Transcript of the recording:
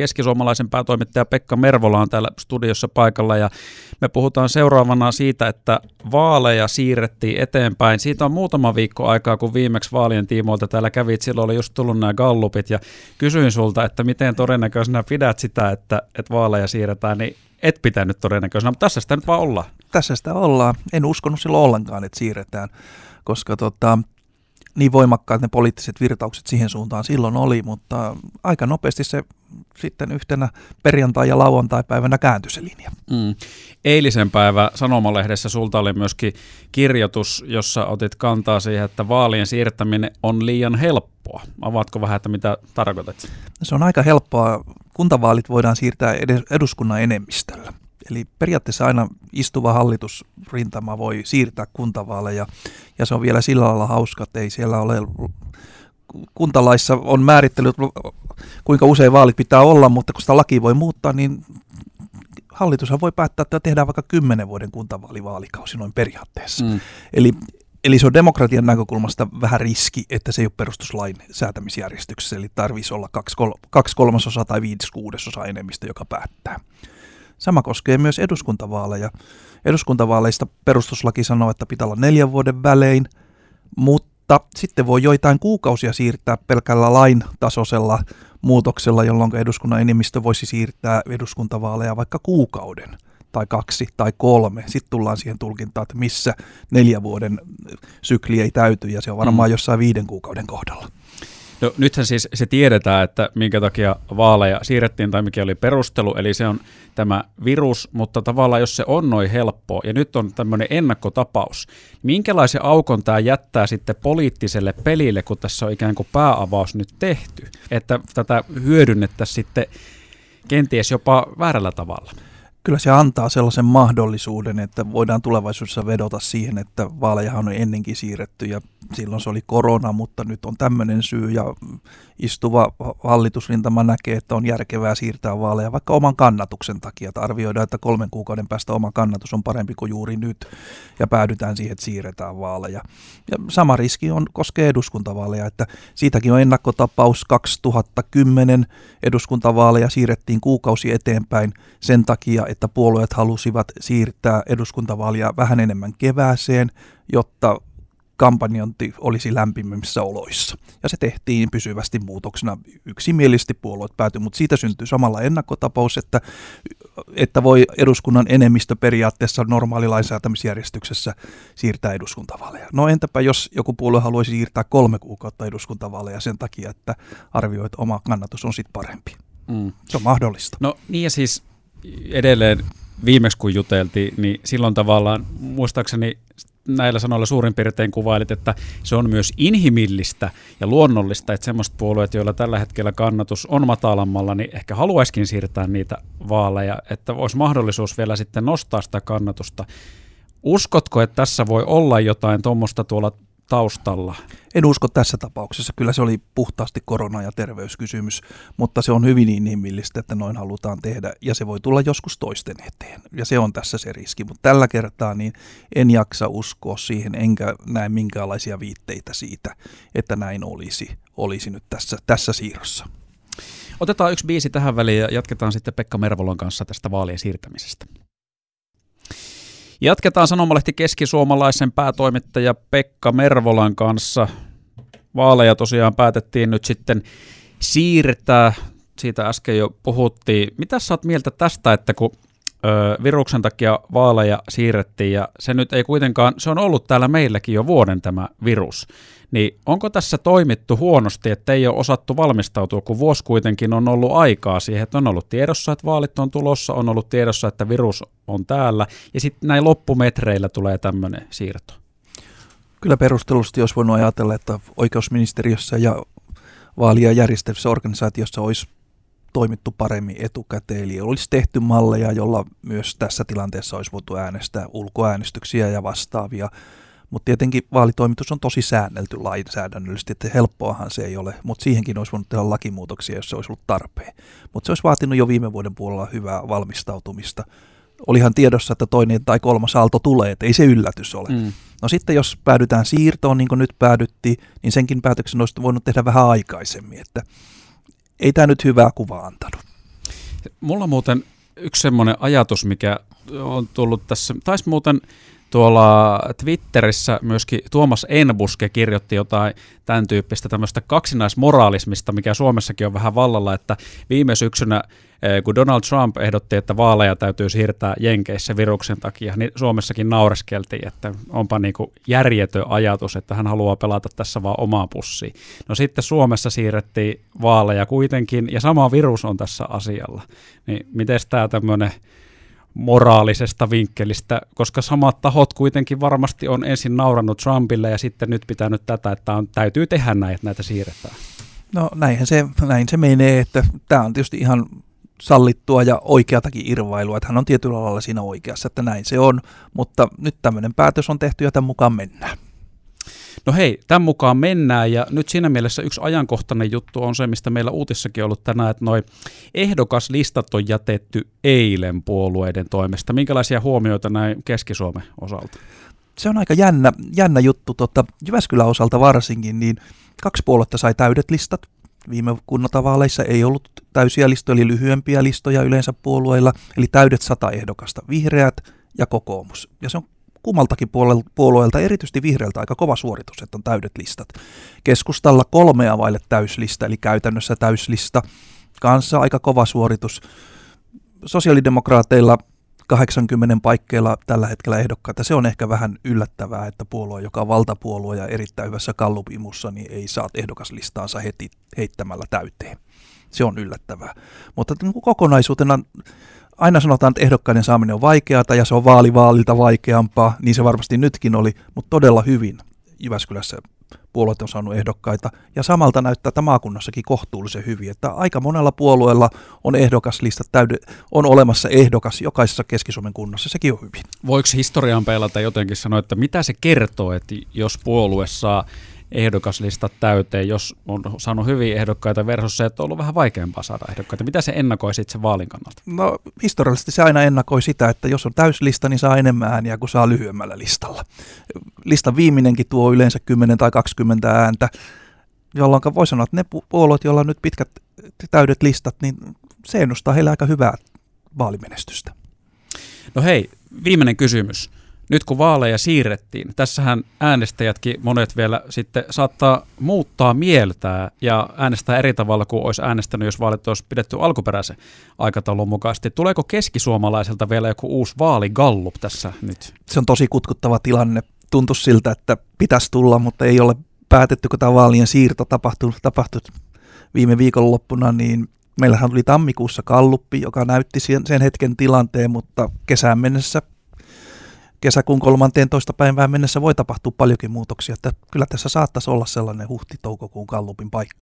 keskisuomalaisen päätoimittaja Pekka Mervola on täällä studiossa paikalla ja me puhutaan seuraavana siitä, että vaaleja siirrettiin eteenpäin. Siitä on muutama viikko aikaa, kun viimeksi vaalien tiimoilta täällä kävit, silloin oli just tullut nämä gallupit ja kysyin sulta, että miten todennäköisenä pidät sitä, että, että vaaleja siirretään, niin et pitänyt todennäköisenä, mutta tässä sitä nyt vaan ollaan. Tässä sitä ollaan. En uskonut silloin ollenkaan, että siirretään, koska tota, niin voimakkaat ne poliittiset virtaukset siihen suuntaan silloin oli, mutta aika nopeasti se sitten yhtenä perjantai- ja lauantai-päivänä kääntyi se linja. Mm. Eilisen päivä Sanomalehdessä sulta oli myöskin kirjoitus, jossa otit kantaa siihen, että vaalien siirtäminen on liian helppoa. Avaatko vähän, että mitä tarkoitat? Se on aika helppoa. Kuntavaalit voidaan siirtää eduskunnan enemmistöllä. Eli periaatteessa aina istuva hallitusrintama voi siirtää kuntavaaleja, ja se on vielä sillä lailla hauska, että ei siellä ole kuntalaissa on määrittelyt, kuinka usein vaalit pitää olla, mutta kun sitä laki voi muuttaa, niin hallitushan voi päättää, että tehdään vaikka kymmenen vuoden kuntavaalivaalikausi noin periaatteessa. Mm. Eli, eli se on demokratian näkökulmasta vähän riski, että se ei ole perustuslain säätämisjärjestyksessä, eli tarvitsisi olla kaksi, kol- kaksi kolmasosaa tai viides kuudesosa enemmistö, joka päättää. Sama koskee myös eduskuntavaaleja. Eduskuntavaaleista perustuslaki sanoo, että pitää olla neljän vuoden välein, mutta sitten voi joitain kuukausia siirtää pelkällä lain tasoisella muutoksella, jolloin eduskunnan enemmistö voisi siirtää eduskuntavaaleja vaikka kuukauden tai kaksi tai kolme. Sitten tullaan siihen tulkintaan, että missä neljä vuoden sykli ei täyty, ja se on varmaan mm. jossain viiden kuukauden kohdalla. No nythän siis se tiedetään, että minkä takia vaaleja siirrettiin tai mikä oli perustelu, eli se on tämä virus, mutta tavallaan jos se on noin helppo ja nyt on tämmöinen ennakkotapaus, minkälaisen aukon tämä jättää sitten poliittiselle pelille, kun tässä on ikään kuin pääavaus nyt tehty, että tätä hyödynnettäisiin sitten kenties jopa väärällä tavalla? Kyllä se antaa sellaisen mahdollisuuden, että voidaan tulevaisuudessa vedota siihen, että vaalejahan on ennenkin siirretty ja silloin se oli korona, mutta nyt on tämmöinen syy ja istuva hallitusrintama näkee, että on järkevää siirtää vaaleja vaikka oman kannatuksen takia, että arvioidaan, että kolmen kuukauden päästä oma kannatus on parempi kuin juuri nyt ja päädytään siihen, että siirretään vaaleja. Ja sama riski on, koskee eduskuntavaaleja, että siitäkin on ennakkotapaus 2010 eduskuntavaaleja siirrettiin kuukausi eteenpäin sen takia, että puolueet halusivat siirtää eduskuntavaalia vähän enemmän kevääseen, jotta kampanjointi olisi lämpimmissä oloissa. Ja se tehtiin pysyvästi muutoksena. Yksimielisesti puolueet päätyi, mutta siitä syntyi samalla ennakkotapaus, että, että voi eduskunnan enemmistö periaatteessa normaali lainsäätämisjärjestyksessä siirtää eduskuntavaaleja. No entäpä jos joku puolue haluaisi siirtää kolme kuukautta eduskuntavaaleja sen takia, että arvioi, että oma kannatus on sitten parempi. Mm. Se on mahdollista. No niin ja siis edelleen viimeksi kun juteltiin, niin silloin tavallaan muistaakseni näillä sanoilla suurin piirtein kuvailit, että se on myös inhimillistä ja luonnollista, että semmoiset puolueet, joilla tällä hetkellä kannatus on matalammalla, niin ehkä haluaisikin siirtää niitä vaaleja, että olisi mahdollisuus vielä sitten nostaa sitä kannatusta. Uskotko, että tässä voi olla jotain tuommoista tuolla taustalla? En usko tässä tapauksessa. Kyllä se oli puhtaasti korona- ja terveyskysymys, mutta se on hyvin inhimillistä, että noin halutaan tehdä ja se voi tulla joskus toisten eteen. Ja se on tässä se riski, mutta tällä kertaa niin en jaksa uskoa siihen, enkä näe minkäänlaisia viitteitä siitä, että näin olisi, olisi nyt tässä, tässä siirrossa. Otetaan yksi biisi tähän väliin ja jatketaan sitten Pekka Mervolon kanssa tästä vaalien siirtämisestä. Jatketaan Sanomalehti keskisuomalaisen päätoimittaja Pekka Mervolan kanssa. Vaaleja tosiaan päätettiin nyt sitten siirtää. Siitä äsken jo puhuttiin. Mitä sä oot mieltä tästä, että kun ö, viruksen takia vaaleja siirrettiin ja se nyt ei kuitenkaan, se on ollut täällä meilläkin jo vuoden tämä virus. Niin onko tässä toimittu huonosti, että ei ole osattu valmistautua, kun vuosi kuitenkin on ollut aikaa siihen, että on ollut tiedossa, että vaalit on tulossa, on ollut tiedossa, että virus on täällä, ja sitten näin loppumetreillä tulee tämmöinen siirto? Kyllä perustelusti olisi voinut ajatella, että oikeusministeriössä ja vaalia järjestävissä organisaatiossa olisi toimittu paremmin etukäteen, eli olisi tehty malleja, jolla myös tässä tilanteessa olisi voitu äänestää ulkoäänestyksiä ja vastaavia mutta tietenkin vaalitoimitus on tosi säännelty lainsäädännöllisesti, että helppoahan se ei ole, mutta siihenkin olisi voinut tehdä lakimuutoksia, jos se olisi ollut tarpeen. Mutta se olisi vaatinut jo viime vuoden puolella hyvää valmistautumista. Olihan tiedossa, että toinen tai kolmas aalto tulee, että ei se yllätys ole. Mm. No sitten jos päädytään siirtoon, niin kuin nyt päädyttiin, niin senkin päätöksen olisi voinut tehdä vähän aikaisemmin, että ei tämä nyt hyvää kuvaa antanut. Mulla on muuten yksi semmoinen ajatus, mikä on tullut tässä, taisi muuten tuolla Twitterissä myöskin Tuomas Enbuske kirjoitti jotain tämän tyyppistä tämmöistä kaksinaismoraalismista, mikä Suomessakin on vähän vallalla, että viime syksynä, eh, kun Donald Trump ehdotti, että vaaleja täytyy siirtää Jenkeissä viruksen takia, niin Suomessakin naureskeltiin, että onpa niin kuin järjetön ajatus, että hän haluaa pelata tässä vaan omaa pussiin. No sitten Suomessa siirrettiin vaaleja kuitenkin, ja sama virus on tässä asialla. Niin miten tämä tämmöinen moraalisesta vinkkelistä, koska samat tahot kuitenkin varmasti on ensin naurannut Trumpille ja sitten nyt pitänyt tätä, että on, täytyy tehdä näin, että näitä siirretään. No näinhän se, näin se menee, että tämä on tietysti ihan sallittua ja oikeatakin irvailua, että hän on tietyllä lailla siinä oikeassa, että näin se on, mutta nyt tämmöinen päätös on tehty ja tämän mukaan mennään. No hei, tämän mukaan mennään ja nyt siinä mielessä yksi ajankohtainen juttu on se, mistä meillä uutissakin on ollut tänään, että noi ehdokaslistat on jätetty eilen puolueiden toimesta. Minkälaisia huomioita näin Keski-Suomen osalta? Se on aika jännä, jännä juttu. Tota, Jyväskylän osalta varsinkin, niin kaksi puoluetta sai täydet listat. Viime kunnatavaaleissa ei ollut täysiä listoja, eli lyhyempiä listoja yleensä puolueilla, eli täydet sata ehdokasta, vihreät ja kokoomus. Ja se on kummaltakin puolueelta, erityisesti vihreältä, aika kova suoritus, että on täydet listat. Keskustalla kolmea vaille täyslista, eli käytännössä täyslista. Kanssa aika kova suoritus. Sosiaalidemokraateilla 80 paikkeilla tällä hetkellä ehdokkaita. Se on ehkä vähän yllättävää, että puolue, joka on valtapuolue ja erittäin hyvässä kallupimussa, niin ei saa ehdokaslistaansa heti heittämällä täyteen. Se on yllättävää. Mutta niin kokonaisuutena aina sanotaan, että ehdokkaiden saaminen on vaikeaa ja se on vaalivaalilta vaikeampaa, niin se varmasti nytkin oli, mutta todella hyvin Jyväskylässä puolueet on saanut ehdokkaita, ja samalta näyttää, että maakunnassakin kohtuullisen hyvin, että aika monella puolueella on ehdokaslista, täyde, on olemassa ehdokas jokaisessa Keski-Suomen kunnassa, sekin on hyvin. Voiko historian peilata jotenkin sanoa, että mitä se kertoo, että jos puolue saa ehdokaslistat täyteen, jos on saanut hyviä ehdokkaita versus se, että on ollut vähän vaikeampaa saada ehdokkaita. Mitä se ennakoi sitten sen vaalin kannalta? No historiallisesti se aina ennakoi sitä, että jos on täyslista, niin saa enemmän ääniä kuin saa lyhyemmällä listalla. Listan viimeinenkin tuo yleensä 10 tai 20 ääntä, jolloin voi sanoa, että ne puolueet, joilla on nyt pitkät täydet listat, niin se ennustaa heille aika hyvää vaalimenestystä. No hei, viimeinen kysymys nyt kun vaaleja siirrettiin, tässähän äänestäjätkin monet vielä sitten saattaa muuttaa mieltää ja äänestää eri tavalla kuin olisi äänestänyt, jos vaalit olisi pidetty alkuperäisen aikataulun mukaisesti. Tuleeko keskisuomalaiselta vielä joku uusi vaaligallup tässä nyt? Se on tosi kutkuttava tilanne. Tuntuu siltä, että pitäisi tulla, mutta ei ole päätetty, kun tämä vaalien siirto tapahtui, tapahtui viime viikonloppuna, niin meillähän tuli tammikuussa kalluppi, joka näytti sen hetken tilanteen, mutta kesään mennessä kesäkuun 13. päivään mennessä voi tapahtua paljonkin muutoksia, että kyllä tässä saattaisi olla sellainen huhti-toukokuun kallupin paikka.